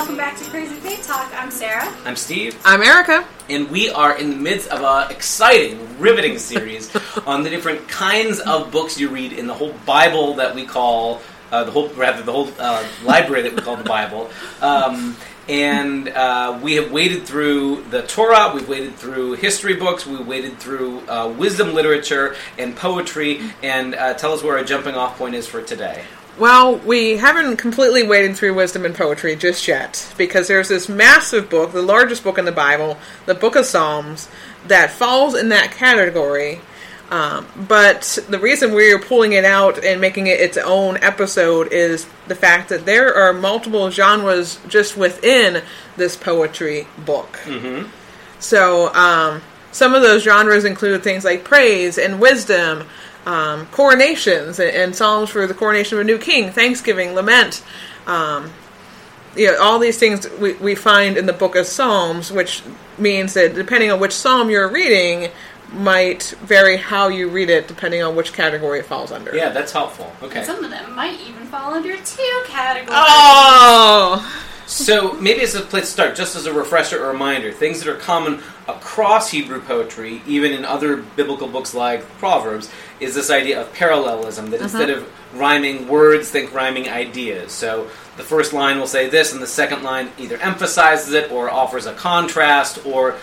Welcome back to Crazy Faith Talk. I'm Sarah. I'm Steve, I'm Erica. and we are in the midst of an exciting, riveting series on the different kinds of books you read in the whole Bible that we call uh, the whole, rather the whole uh, library that we call the Bible. Um, and uh, we have waded through the Torah, we've waded through history books, we've waded through uh, wisdom literature and poetry. And uh, tell us where our jumping off point is for today. Well, we haven't completely waded through wisdom and poetry just yet because there's this massive book, the largest book in the Bible, the Book of Psalms, that falls in that category. Um, but the reason we're pulling it out and making it its own episode is the fact that there are multiple genres just within this poetry book. Mm-hmm. So um, some of those genres include things like praise and wisdom, um, coronations and, and psalms for the coronation of a new king, thanksgiving, lament. Um, you know, all these things we, we find in the book of Psalms, which means that depending on which psalm you're reading, might vary how you read it depending on which category it falls under. Yeah, that's helpful. Okay. Some of them might even fall under two categories. Oh, So maybe as a place to start, just as a refresher or reminder. Things that are common across Hebrew poetry, even in other biblical books like Proverbs, is this idea of parallelism. That mm-hmm. instead of rhyming words, think rhyming ideas. So the first line will say this, and the second line either emphasizes it or offers a contrast or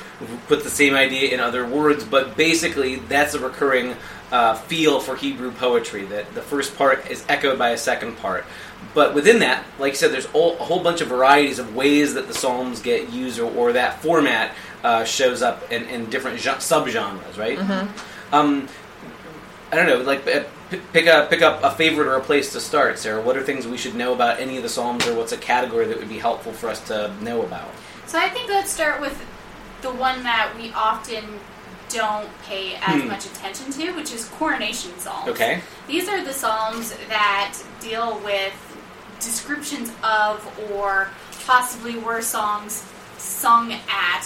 put the same idea in other words. But basically, that's a recurring uh, feel for Hebrew poetry. That the first part is echoed by a second part. But within that, like I said, there's all, a whole bunch of varieties of ways that the Psalms get used, or, or that format uh, shows up in, in different gen- subgenres, right? Um, I don't know, like uh, p- pick a pick up a favorite or a place to start, Sarah. What are things we should know about any of the Psalms, or what's a category that would be helpful for us to know about? So I think let's start with the one that we often don't pay as Hmm. much attention to, which is coronation psalms. Okay. These are the psalms that deal with descriptions of or possibly were songs sung at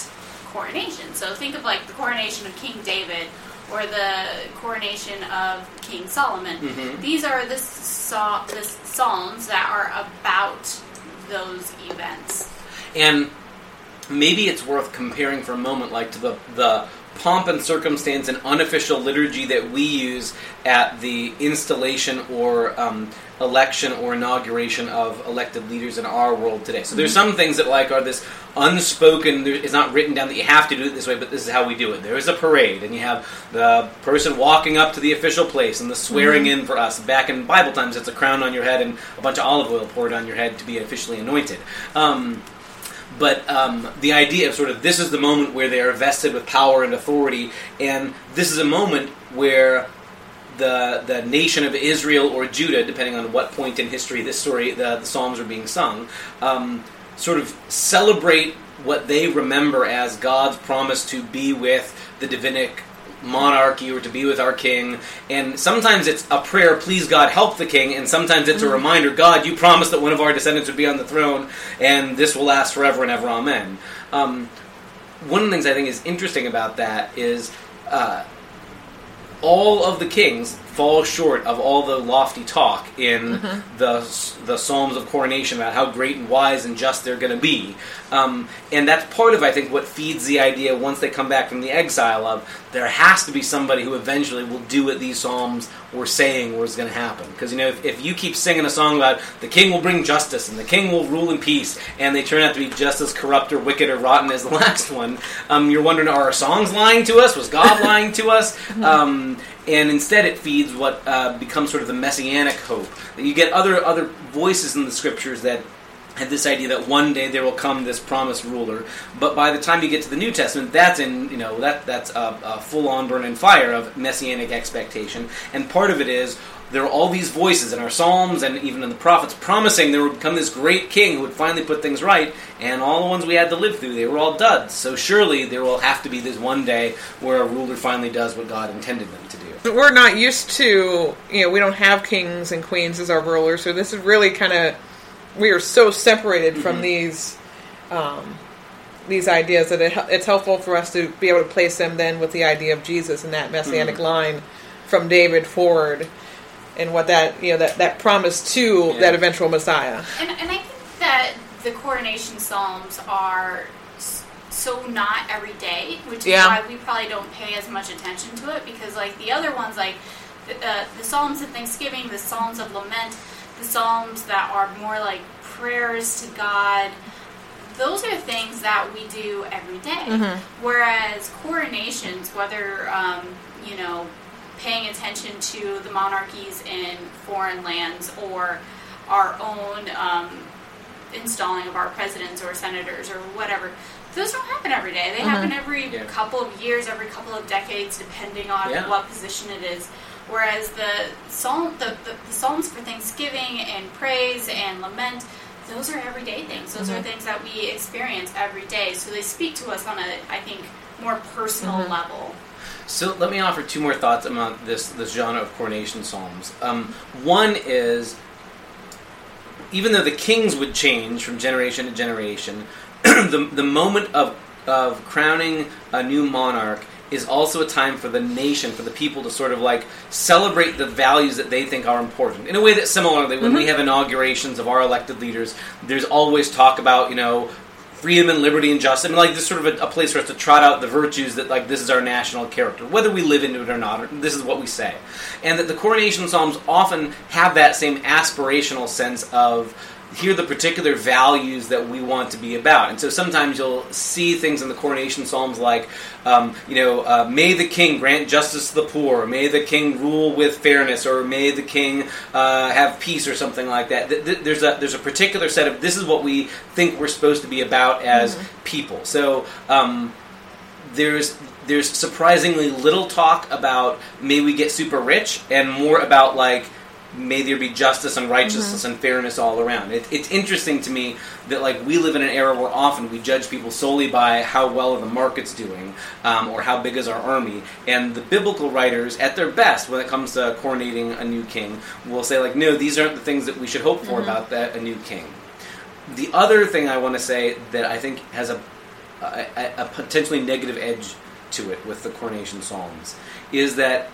coronation. So think of like the coronation of King David or the coronation of King Solomon. Mhm. These are the, so- the psalms that are about those events. And maybe it's worth comparing for a moment, like to the the pomp and circumstance and unofficial liturgy that we use at the installation or um, election or inauguration of elected leaders in our world today. So there's some things that like are this unspoken. there- It's not written down that you have to do it this way, but this is how we do it. There is a parade, and you have the person walking up to the official place and the swearing in for us. Back in Bible times, it's a crown on your head and a bunch of olive oil poured on your head to be officially anointed. Um, but um, the idea of sort of this is the moment where they are vested with power and authority, and this is a moment where the the nation of Israel or Judah, depending on what point in history this story the, the Psalms are being sung, um, sort of celebrate what they remember as God's promise to be with the Davidic monarchy or to be with our king. And sometimes it's a prayer please god help the king. And sometimes it's a reminder god you promised that one of our descendants would be on the throne and this will last forever and ever. Amen. Um, one of the things i think is interesting about that is uh, all of the kings fall short of all the lofty talk in the the psalms of coronation about how great and wise and just they're going to be, um, and that's part of I think what feeds the idea once they come back from the exile of there has to be somebody who eventually will do what these psalms were saying was going to happen. Because you know if, if you keep singing a song about the king will bring justice and the king will rule in peace, and they turn out to be just as corrupt or wicked or rotten as the last one, um, you're wondering are our songs lying to us? Was God lying to us? Um, and instead it feeds what uh, becomes sort of the messianic hope. That you get other other voices in the scriptures that have this idea that one day there will come this promised ruler. But by the time you get to the new testament that's in you know that that's a, a full-on burn and fire of messianic expectation. And part of it is there were all these voices in our psalms and even in the prophets promising there would come this great king who would finally put things right and all the ones we had to live through they were all duds. So surely there will have to be this one day where a ruler finally does what god intended them to do. We're not used to, you know, we don't have kings and queens as our rulers, so this is really kind of, we are so separated from these um, these ideas that it, it's helpful for us to be able to place them then with the idea of Jesus and that messianic Mm-hmm. line from David forward, and what that you know that that promise to Yeah. that eventual Messiah. And, and I think that the coronation psalms are so not every day, which is Yeah. why we probably don't pay as much attention to it because, like the other ones, like the, uh, the psalms of thanksgiving, the psalms of lament, the psalms that are more like prayers to God. Those are things that we do every day. Whereas coronations, whether um, you know paying attention to the monarchies in foreign lands or our own um, installing of our presidents or senators or whatever. Those don't happen every day. They happen mm-hmm. every Yeah. couple of years, every couple of decades, depending on Yeah. what position it is. Whereas the psalm, the, the, the psalms for Thanksgiving and praise and lament, those are everyday things. Those are mm-hmm. things that we experience every day. So they speak to us on a, I think, more personal mm-hmm. level. So let me offer two more thoughts about this this genre of coronation psalms. Um, one is, even though the kings would change from generation to generation, the the moment of of crowning a new monarch is also a time for the nation, for the people to sort of like celebrate the values that they think are important. In a way that similarly, when we have inaugurations of our elected leaders, there's always talk about, you know, freedom and liberty and justice. I mean, like this is sort of a, a place for us to trot out the virtues that like this is our national character, whether we live into it or not. Or this is what we say, and that the coronation psalms often have that same aspirational sense of here are the particular values that we want to be about. And so sometimes you'll see things in the coronation psalms like, um, you know, uh, may the king grant justice to the poor, may the king rule with fairness, or may the king uh, have peace, or something like that. Th- th- There's a there's a particular set of this is what we think we're supposed to be about as people. So. Um, there's there's surprisingly little talk about may we get super rich and more about like may there be justice and righteousness and fairness all around. It, it's interesting to me that like we live in an era where often we judge people solely by how well are the markets doing um, or how big is our army. And the biblical writers, at their best, when it comes to coronating a new king, will say like, no, these aren't the things that we should hope for about that a new king. The other thing I want to say that I think has a a, a potentially negative edge to it with the coronation psalms is that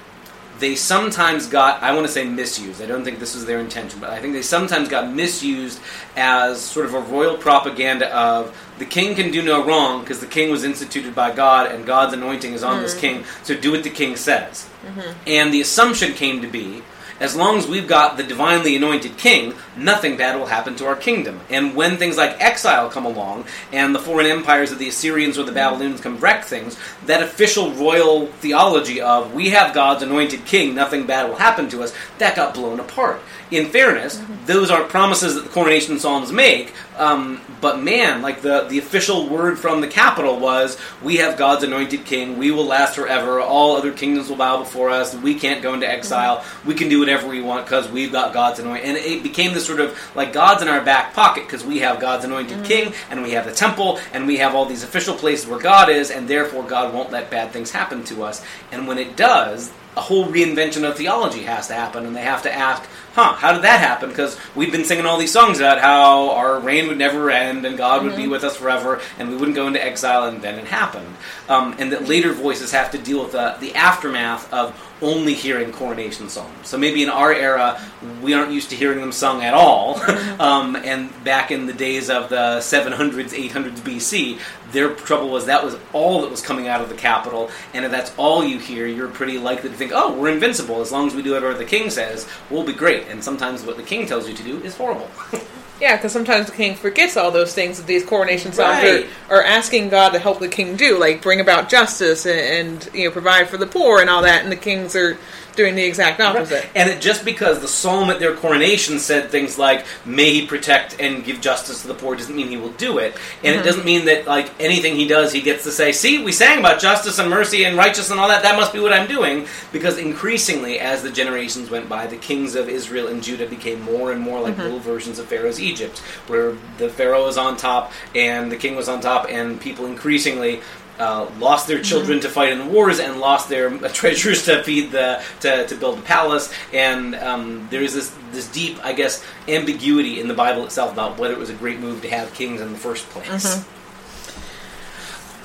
they sometimes got i want to say misused i don't think this was their intention but i think they sometimes got misused as sort of a royal propaganda of the king can do no wrong because the king was instituted by god and god's anointing is on this mm. king so do what the king says. Mm-hmm. And the assumption came to be as long as we've got the divinely anointed king, nothing bad will happen to our kingdom. And when things like exile come along, and the foreign empires of the Assyrians or the Babylonians come wreck things, that official royal theology of we have God's anointed king, nothing bad will happen to us, that got blown apart. In fairness, those aren't promises that the coronation psalms make, um, but man, like the, the official word from the capital was, we have God's anointed king, we will last forever, all other kingdoms will bow before us, we can't go into exile, we can do whatever we want because we've got God's anointed. And it became this sort of like God's in our back pocket because we have God's anointed king, and we have the temple, and we have all these official places where God is, and therefore God won't let bad things happen to us. And when it does, a whole reinvention of theology has to happen, and they have to ask, huh, how did that happen? Because we've been singing all these songs about how our reign would never end, and God would be with us forever, and we wouldn't go into exile, and then it happened. Um, and that later voices have to deal with the, the aftermath of only hearing coronation songs. So maybe in our era, we aren't used to hearing them sung at all. um, and back in the days of the 700s, 800s BC, their trouble was that was all that was coming out of the capital. And if that's all you hear, you're pretty likely to think, oh, we're invincible. As long as we do whatever the king says, we'll be great. And sometimes what the king tells you to do is horrible. Yeah, because sometimes the king forgets all those things that these coronation songs Right. are, are asking God to help the king do, like bring about justice and, and you know provide for the poor and all that, and the kings are doing the exact opposite. And it, just because the psalm at their coronation said things like "May he protect and give justice to the poor" doesn't mean he will do it, and it mm-hmm. doesn't mean that like anything he does, he gets to say, "See, we sang about justice and mercy and righteousness and all that. That must be what I'm doing." Because increasingly, as the generations went by, the kings of Israel and Judah became more and more like mm-hmm. little versions of Pharaoh's Egypt, where the pharaoh was on top and the king was on top, and people increasingly uh, lost their children to fight in the wars and lost their uh, treasures to feed the to, to build the palace. And um, there is this this deep, I guess, ambiguity in the Bible itself about whether it was a great move to have kings in the first place.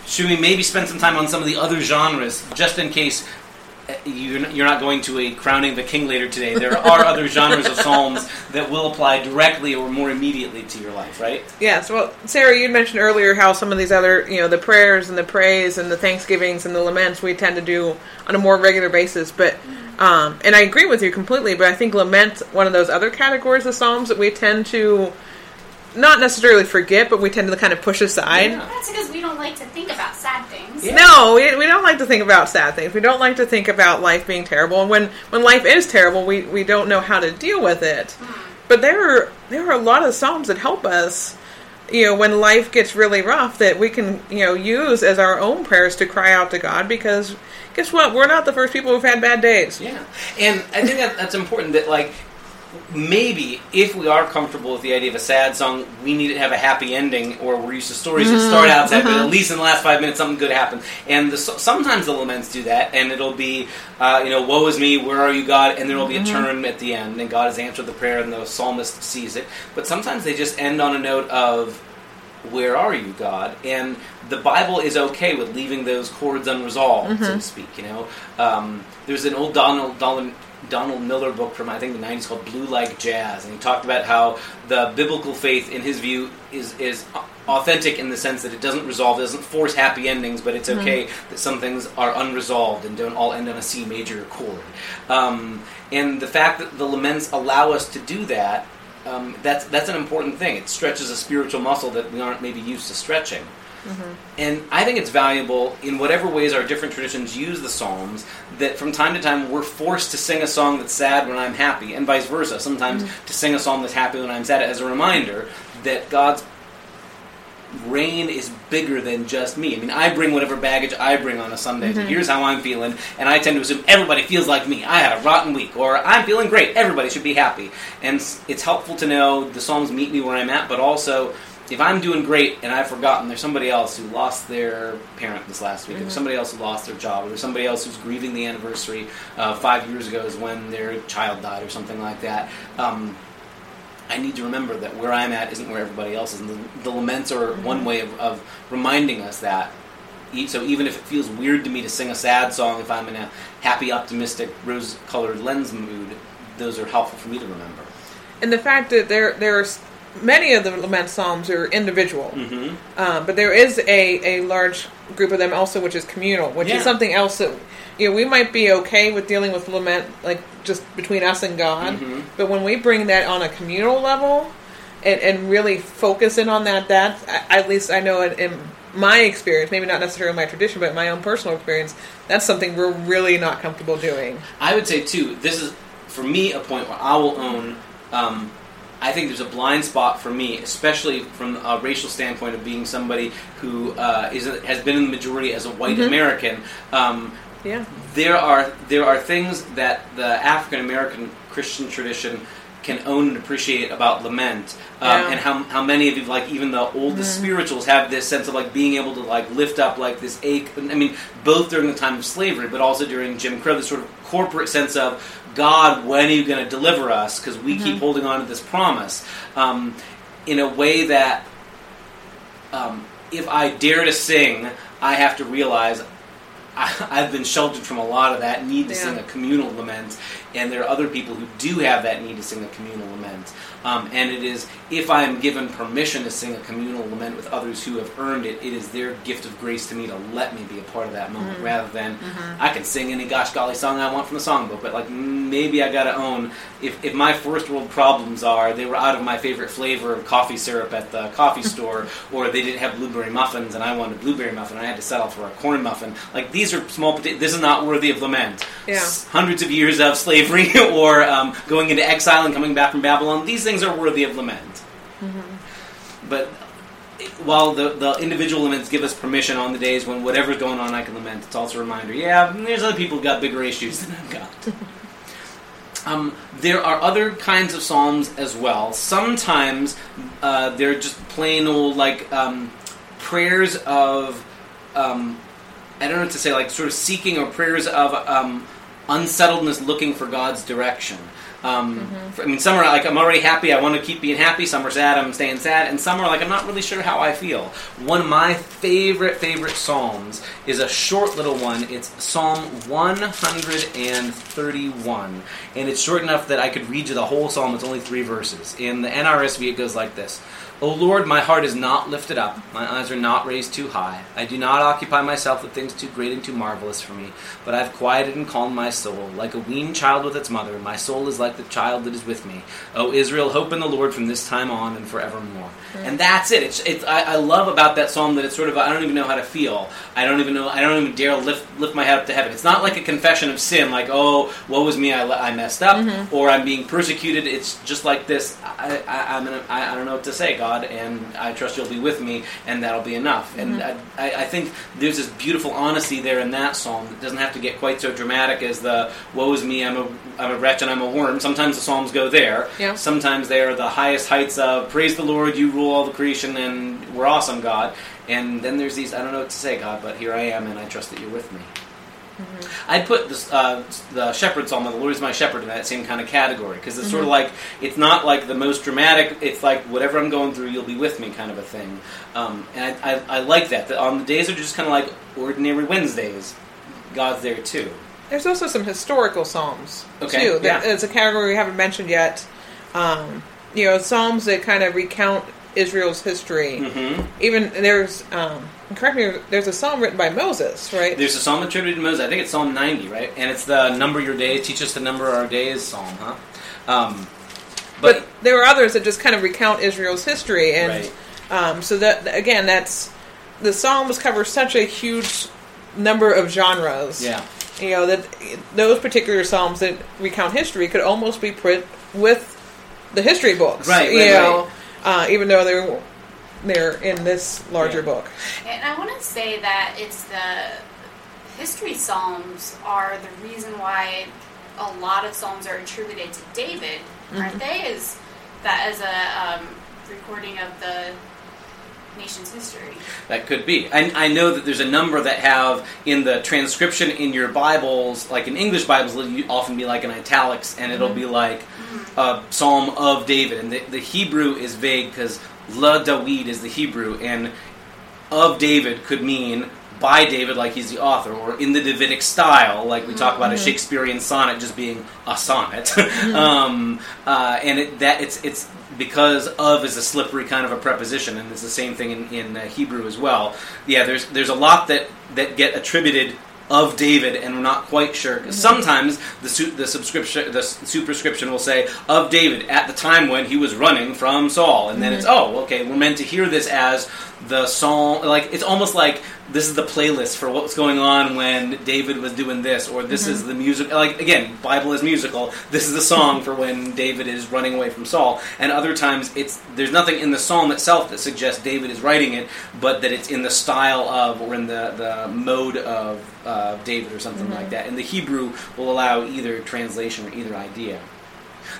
should we maybe spend some time on some of the other genres, just in case you're n- you're not going to a crowning the king later today? There are other genres of psalms that will apply directly or more immediately to your life, right? Yes, well, Sarah, you mentioned earlier how some of these other, you know, the prayers and the praise and the thanksgivings and the laments we tend to do on a more regular basis. But, um, and I agree with you completely. But I think lament one of those other categories of psalms that we tend to not necessarily forget, but we tend to kind of push aside. Yeah. That's because we don't like to think about sad things. Yeah. No, we, we don't like to think about sad things. We don't like to think about life being terrible. And when, when life is terrible, we, we don't know how to deal with it. Hmm. But there are there are a lot of psalms that help us, you know, when life gets really rough that we can, you know, use as our own prayers to cry out to God because guess what? We're not the first people who've had bad days. Yeah, and I think that that's important. That like maybe if we are comfortable with the idea of a sad song, we need to have a happy ending, or we're used to stories that start out sad, but at least in the last five minutes something good happens. And the, sometimes the laments do that, and it'll be, uh, you know, woe is me, where are you, God? And there will be a turn at the end, and God has answered the prayer, and the psalmist sees it. But sometimes they just end on a note of, where are you, God? And the Bible is okay with leaving those chords unresolved, so to speak. You know, um, there's an old Donald Donald. Donald Miller book from I think the 90s called Blue Like Jazz, and he talked about how the biblical faith, in his view, is is authentic in the sense that it doesn't resolve, it doesn't force happy endings, but it's okay that some things are unresolved and don't all end on a C major chord. Um, and the fact that the laments allow us to do that um, that's that's an important thing. It stretches a spiritual muscle that we aren't maybe used to stretching. And I think it's valuable in whatever ways our different traditions use the Psalms that from time to time we're forced to sing a song that's sad when I'm happy, and vice versa. Sometimes mm-hmm. to sing a song that's happy when I'm sad as a reminder that God's reign is bigger than just me. I mean, I bring whatever baggage I bring on a Sunday. So here's how I'm feeling, and I tend to assume everybody feels like me. I had a rotten week, or I'm feeling great. Everybody should be happy, and it's helpful to know the Psalms meet me where I'm at, but also. If I'm doing great and I've forgotten there's somebody else who lost their parent this last week, or there's somebody else who lost their job, or there's somebody else who's grieving the anniversary of five years ago is when their child died, or something like that. Um, I need to remember that where I'm at isn't where everybody else is. And the, the laments are one way of, of reminding us that. So even if it feels weird to me to sing a sad song, if I'm in a happy, optimistic, rose-colored lens mood, those are helpful for me to remember. And the fact that there there's many of the lament psalms are individual, Mm-hmm. um, but there is a, a large group of them also which is communal, which Yeah. is something else that you know we might be okay with dealing with lament like just between us and God, Mhm. but when we bring that on a communal level and, and really focus in on that, that at least I know in, in my experience, maybe not necessarily my tradition, but my own personal experience, that's something we're really not comfortable doing. I would say too. This is for me a point where I will own. Um, I think there's a blind spot for me, especially from a racial standpoint of being somebody who uh, is has been in the majority as a white American. Um, Yeah. there are there are things that the African American Christian tradition can own and appreciate about lament, um, Yeah. and how, how many of you like even the oldest spirituals have this sense of like being able to like lift up like this ache. I mean, both during the time of slavery, but also during Jim Crow, this sort of corporate sense of God, when are you going to deliver us? Because we keep holding on to this promise um, in a way that um, if I dare to sing, I have to realize I, I've been sheltered from a lot of that need to Yeah. sing a communal lament, and there are other people who do have that need to sing a communal lament. Um, and it is, if I am given permission to sing a communal lament with others who have earned it, it is their gift of grace to me to let me be a part of that moment, Mm-hmm. rather than I can sing any gosh golly song I want from the songbook. But like maybe I got to own if, if my first world problems are they were out of my favorite flavor of coffee syrup at the coffee store, or they didn't have blueberry muffins and I wanted a blueberry muffin and I had to settle for a corn muffin. Like these are small. This is not worthy of lament. Yeah. S- Hundreds of years of slavery, or um, going into exile and coming back from Babylon. These things are worthy of lament. But while the, the individual laments give us permission on the days when whatever's going on I can lament, it's also a reminder, yeah, there's other people who've got bigger issues than I've got. um, there are other kinds of psalms as well. Sometimes uh, they're just plain old, like, um, prayers of, um, I don't know what to say, like, sort of seeking or prayers of um, unsettledness, looking for God's direction. Um, I mean, some are like I'm already happy. I want to keep being happy. Some are sad. I'm staying sad. And some are like I'm not really sure how I feel. One of my favorite favorite psalms is a short little one. It's Psalm 131, and it's short enough that I could read you the whole psalm. It's only three verses. In the NRSV, it goes like this. O Lord, my heart is not lifted up, my eyes are not raised too high. I do not occupy myself with things too great and too marvelous for me, but I have quieted and calmed my soul. Like a weaned child with its mother, my soul is like the child that is with me. O Israel, hope in the Lord from this time on and forevermore. And that's it. It's, it's I, I love about that psalm that it's sort of I don't even know how to feel. I don't even know. I don't even dare lift lift my head up to heaven. It's not like a confession of sin, like oh, woe was me, I, I messed up, mm-hmm. or I'm being persecuted. It's just like this. I, I, I'm gonna, I, I don't know what to say, God, and I trust you'll be with me, and that'll be enough. And mm-hmm. I, I, I think there's this beautiful honesty there in that psalm that doesn't have to get quite so dramatic as the woe is me, I'm a, I'm a wretch and I'm a worm. Sometimes the psalms go there. Yeah. Sometimes they are the highest heights of praise the Lord, you rule all the creation, and we're awesome, God. And then there's these I don't know what to say, God, but here I am, and I trust that you're with me. I'd put this, uh, the shepherd psalm, "The Lord is my shepherd," in that same kind of category because it's sort of like it's not like the most dramatic. It's like whatever I'm going through, you'll be with me, kind of a thing. Um, and I, I, I like that. That on the days are just kind of like ordinary Wednesdays, God's there too. There's also some historical psalms Okay, too. That yeah. is a category we haven't mentioned yet. Um, you know, psalms that kind of recount Israel's history. hmm Even there's, um, correct me, there's a psalm written by Moses, right? There's a psalm attributed to Moses. I think it's Psalm 90, right? And it's the number your days, teach us to number our days psalm, huh? Um, but, but, there are others that just kind of recount Israel's history, and right. um, so that again, that's the psalms cover such a huge number of genres. yeah. You know that those particular psalms that recount history could almost be put with the history books, Right, You right, know, Uh, even though they're they're in this larger Yeah. book. And I want to say that it's the history psalms are the reason why a lot of psalms are attributed to David, aren't they? Is that as a um, recording of the nation's history? That could be. I, I know that there's a number that have in the transcription in your Bibles, like in English Bibles, it'll often be like in italics, and it'll be mm-hmm. like a Psalm of David. And the, the Hebrew is vague because La Dawid is the Hebrew, and of David could mean by David, like he's the author, or in the Davidic style, like we talk about a Shakespearean sonnet just being a sonnet. um, uh, and it, that it's it's because of is a slippery kind of a preposition, and it's the same thing in, in uh, Hebrew as well. Yeah, there's there's a lot that that get attributed of David, and we're not quite sure. 'Cause Sometimes the su- the subscription the superscription will say of David at the time when he was running from Saul, and then it's oh okay, we're meant to hear this as the song. Like it's almost like this is the playlist for what's going on when David was doing this, or this is the music. Like again, Bible is musical. This is the song for when David is running away from Saul. And other times, it's there's nothing in the psalm itself that suggests David is writing it, but that it's in the style of or in the the mode of uh, David or something like that. And the Hebrew will allow either translation or either idea.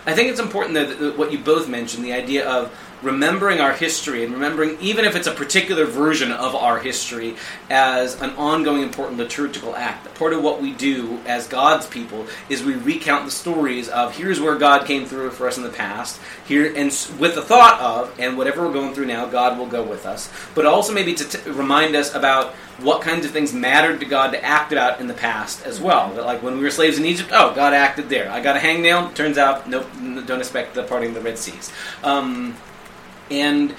I think it's important that, that what you both mentioned, the idea of remembering our history and remembering, even if it's a particular version of our history, as an ongoing important liturgical act. Part of what we do as God's people is we recount the stories of here's where God came through for us in the past, here, and with the thought of, and whatever we're going through now, God will go with us. But also maybe to t- remind us about what kinds of things mattered to God to act about in the past as well. That like when we were slaves in Egypt, oh, God acted there. I got a hangnail. Turns out, nope, don't expect the parting of the Red Seas. Um, and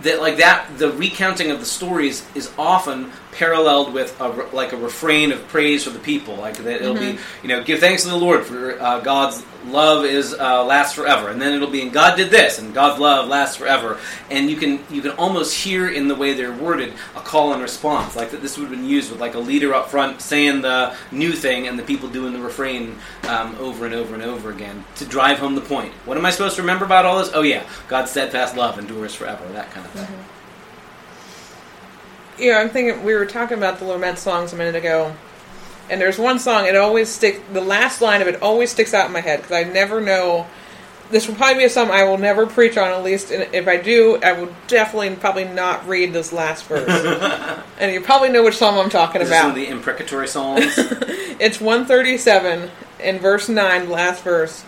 that like that the recounting of the stories is often paralleled with a, like a refrain of praise for the people. Like that it'll be you know give thanks to the lord for uh, god's love is uh, lasts forever. And then it'll be and god did this and god's love lasts forever. And you can you can almost hear in the way they're worded a call and response like that this would have been used with like a leader up front saying the new thing and the people doing the refrain um, over and over and over again to drive home the point. What am i supposed to remember about all this? Oh yeah god's steadfast love endures forever that kind of thing you know, I'm thinking we were talking about the lament songs a minute ago, and there's one song. It always stick. The last line of it always sticks out in my head because I never know. This will probably be a song I will never preach on. At least, and if I do, I will definitely probably not read this last verse. and you probably know which song I'm talking Is about. of the imprecatory psalms? It's 137, in verse 9, last verse,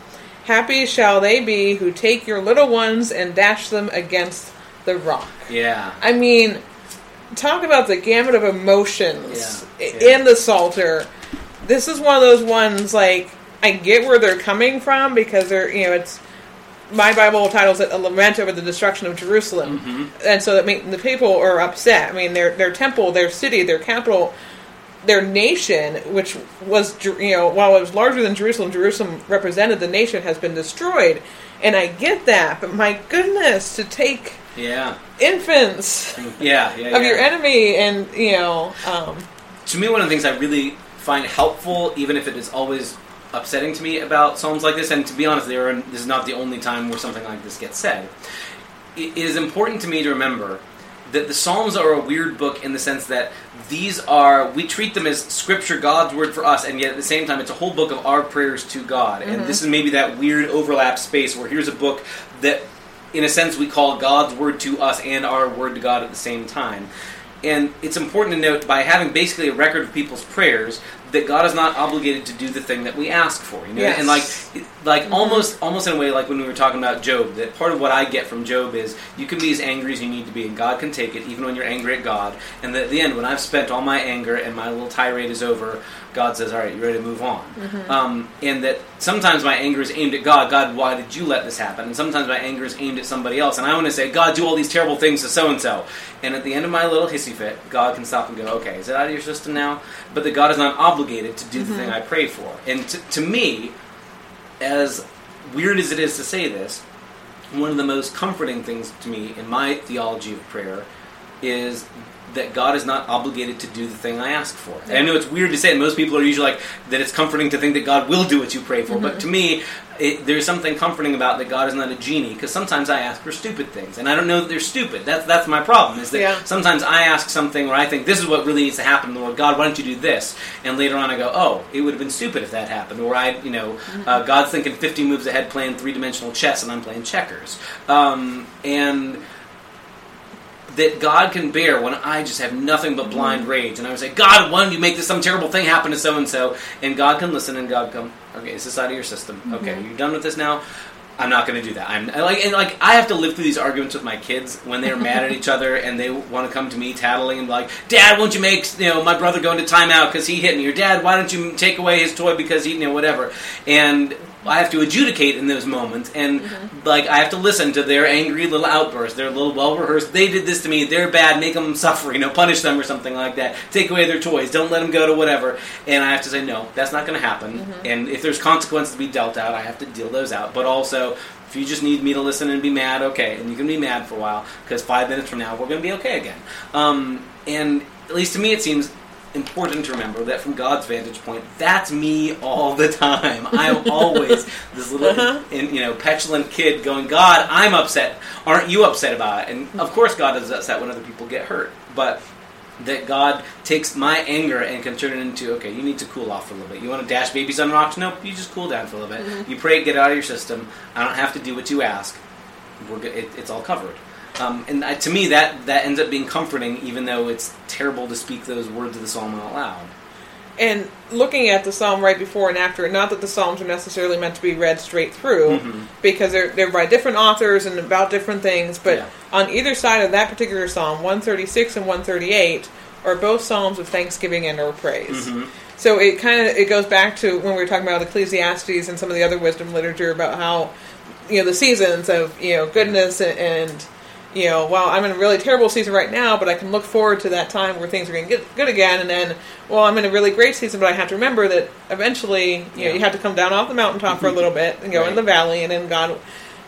Happy shall they be who take your little ones and dash them against the rock. Yeah. I mean, talk about the gamut of emotions Yeah, yeah. in the Psalter. This is one of those ones, like, I get where they're coming from because they're, you know, it's. My Bible titles it a lament over the destruction of Jerusalem, Mm-hmm. and so that mean the people are upset. I mean, their their temple, their city, their capital, their nation, which was you know while it was larger than Jerusalem, Jerusalem represented the nation, has been destroyed, and I get that. But my goodness, to take Yeah. infants Yeah. Yeah. of your enemy, and you know, um, to me, one of the things I really find helpful, even if it is always upsetting to me about psalms like this, and to be honest, there are, this is not the only time where something like this gets said. It it is important to me to remember that the psalms are a weird book in the sense that these are we treat them as scripture, God's word for us, and yet at the same time, it's a whole book of our prayers to God. And this is maybe that weird overlap space where here's a book that in a sense, we call God's word to us and our word to God at the same time. And it's important to note by having basically a record of people's prayers that God is not obligated to do the thing that we ask for. You know, Yes. and like, like almost, almost in a way, like when we were talking about Job. That part of what I get from Job is you can be as angry as you need to be, and God can take it, even when you're angry at God. And that at the end, when I've spent all my anger and my little tirade is over, God says, "All right, you ready to move on?" Um, and that sometimes my anger is aimed at God. God, why did you let this happen? And sometimes my anger is aimed at somebody else, and I want to say, God, do all these terrible things to so and so. And at the end of my little hissy fit, God can stop and go, "Okay, is it out of your system now?" But that God is not obligated to do the thing mm-hmm. I pray for. And to, to me, as weird as it is to say this, one of the most comforting things to me in my theology of prayer is that God is not obligated to do the thing I ask for. And I know it's weird to say, and most people are usually like, that it's comforting to think that God will do what you pray for. But to me, it, there's something comforting about that God is not a genie, because sometimes I ask for stupid things, and I don't know that they're stupid. That's, that's my problem, is that Yeah. sometimes I ask something where I think, this is what really needs to happen Lord. God, why don't you do this? And later on I go, oh, it would have been stupid if that happened. Or I, you know, uh, God's thinking 50 moves ahead playing three-dimensional chess, and I'm playing checkers. Um, and that God can bear when I just have nothing but blind mm-hmm. rage, and I would say, God, why don't you make this some terrible thing happen to so and so? And God can listen, and God come, okay, is this out of your system? Mm-hmm. Okay, you're done with this now. I'm not going to do that. I'm I like and like I have to live through these arguments with my kids when they're mad at each other and they want to come to me tattling and be like, Dad, won't you make you know my brother go into timeout because he hit me? Or Dad, why don't you take away his toy because he you know whatever? And I have to adjudicate in those moments, and like I have to listen to their angry little outbursts, their little well rehearsed. They did this to me. They're bad. Make them suffer. You know, punish them or something like that. Take away their toys. Don't let them go to whatever. And I have to say no, that's not going to happen. And if there's consequences to be dealt out, I have to deal those out. But also, if you just need me to listen and be mad, okay, and you can be mad for a while because five minutes from now we're going to be okay again. Um, and at least to me, it seems important to remember that from God's vantage point, that's me all the time. I'm always this little, uh-huh. in, you know, petulant kid going, "God, I'm upset. Aren't you upset about it?" And mm-hmm. of course, God is upset when other people get hurt, but that God takes my anger and can turn it into, okay, you need to cool off for a little bit. You want to dash babies on rocks? Nope, you just cool down for a little bit. Mm-hmm. You pray, get out of your system. I don't have to do what you ask. We're. It, it's all covered. Um, and I, to me, that that ends up being comforting, even though it's terrible to speak those words of the psalm out loud. and looking at the psalm right before and after, not that the psalms are necessarily meant to be read straight through, Mhm. because they're they're by different authors and about different things. But Yeah. on either side of that particular psalm, one thirty six and one thirty eight are both psalms of thanksgiving and or praise. Mhm. So it kind of it goes back to when we were talking about Ecclesiastes and some of the other wisdom literature about how you know the seasons of you know goodness and, and you know well I'm in a really terrible season right now, but I can look forward to that time where things are going to get good again, and then well I'm in a really great season, but I have to remember that eventually you know you have to come down off the mountaintop for a mm-hmm. little bit and go in the valley, and then God,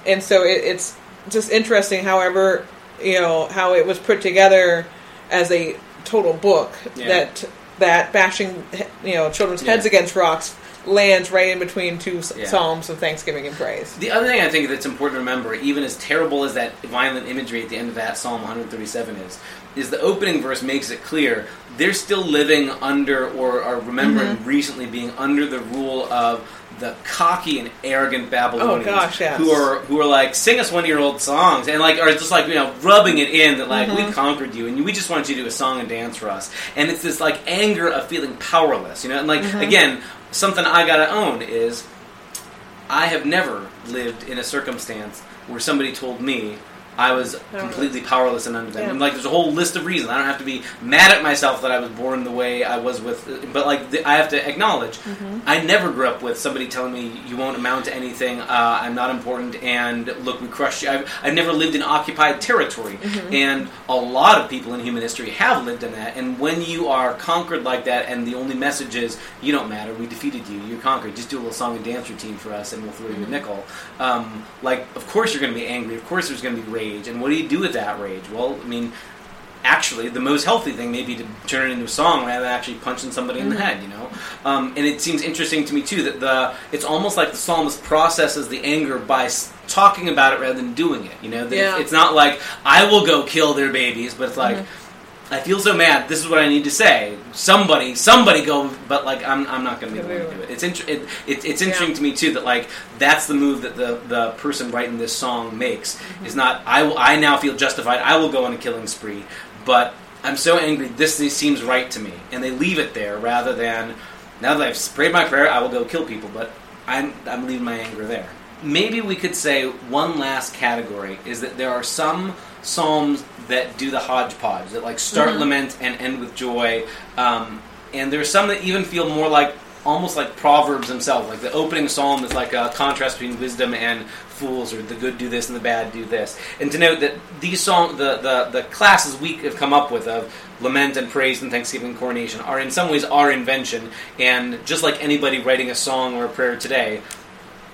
and so it, it's just interesting. However, you know how it was put together as a total book Yeah. that that bashing you know children's Yeah. heads against rocks lands right in between two Yeah. psalms of thanksgiving and praise. The other thing I think that's important to remember, even as terrible as that violent imagery at the end of that Psalm 137 is, is the opening verse makes it clear they're still living under or are remembering mm-hmm. recently being under the rule of the cocky and arrogant Babylonians Oh, gosh, yes. who are who are like sing us one of your old songs and like are just like you know rubbing it in that like we've mm-hmm. conquered you and we just want you to do a song and dance for us and it's this like anger of feeling powerless you know and like mm-hmm. again something I gotta own is I have never lived in a circumstance where somebody told me I was completely powerless and under them. Yeah. And like, there's a whole list of reasons. I don't have to be mad at myself that I was born the way I was with, but like, the, I have to acknowledge, I never grew up with somebody telling me you won't amount to anything. Uh, I'm not important, and look, we crushed you. I've, I've never lived in occupied territory, and a lot of people in human history have lived in that. And when you are conquered like that, and the only message is you don't matter, we defeated you, you're conquered. Just do a little song and dance routine for us, and we'll throw you a nickel. Um, like, of course you're going to be angry. Of course there's going to be rage. And what do you do with that rage? Well, I mean, actually, the most healthy thing may be to turn it into a song rather than actually punching somebody in the head. You know, um, and it seems interesting to me too that the it's almost like the psalmist processes the anger by talking about it rather than doing it. You know, Yeah. it's, it's not like I will go kill their babies, but it's like. I feel so mad. This is what I need to say. Somebody, somebody go. But like, I'm, I'm not going to be one to do it. It's int- it, it, it's interesting Yeah. to me too that like that's the move that the the person writing this song makes. Mm-hmm. Is not I will. I now feel justified. I will go on a killing spree. But I'm so angry. This, this seems right to me, and they leave it there rather than now that I've prayed my prayer, I will go kill people. But I'm I'm leaving my anger there. Maybe we could say one last category is that there are some psalms that do the hodgepodge that like start lament and end with joy, um, and there's some that even feel more like almost like proverbs themselves. Like the opening psalm is like a contrast between wisdom and fools, or the good do this and the bad do this. And to note that these song the the, the classes we have come up with of lament and praise and thanksgiving and coronation are in some ways our invention. And just like anybody writing a song or a prayer today,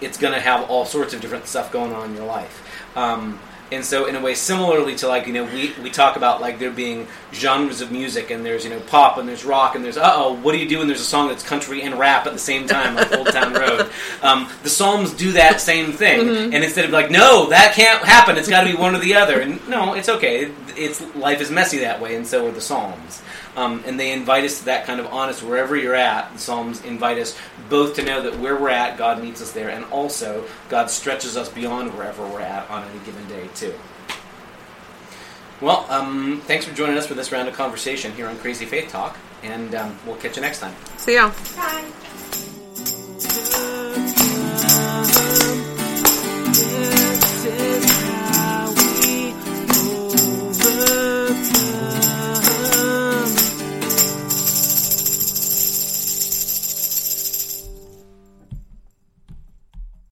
it's going to have all sorts of different stuff going on in your life. Um, and so, in a way, similarly to like you know, we, we talk about like there being genres of music, and there's you know pop, and there's rock, and there's uh oh, what do you do when there's a song that's country and rap at the same time, like Old Town Road? Um, the Psalms do that same thing, and instead of like no, that can't happen, it's got to be one or the other, and no, it's okay. It's life is messy that way, and so are the Psalms. Um, and they invite us to that kind of honest wherever you're at. The Psalms invite us both to know that where we're at, God meets us there, and also God stretches us beyond wherever we're at on any given day, too. Well, um, thanks for joining us for this round of conversation here on Crazy Faith Talk, and um, we'll catch you next time. See ya. Bye.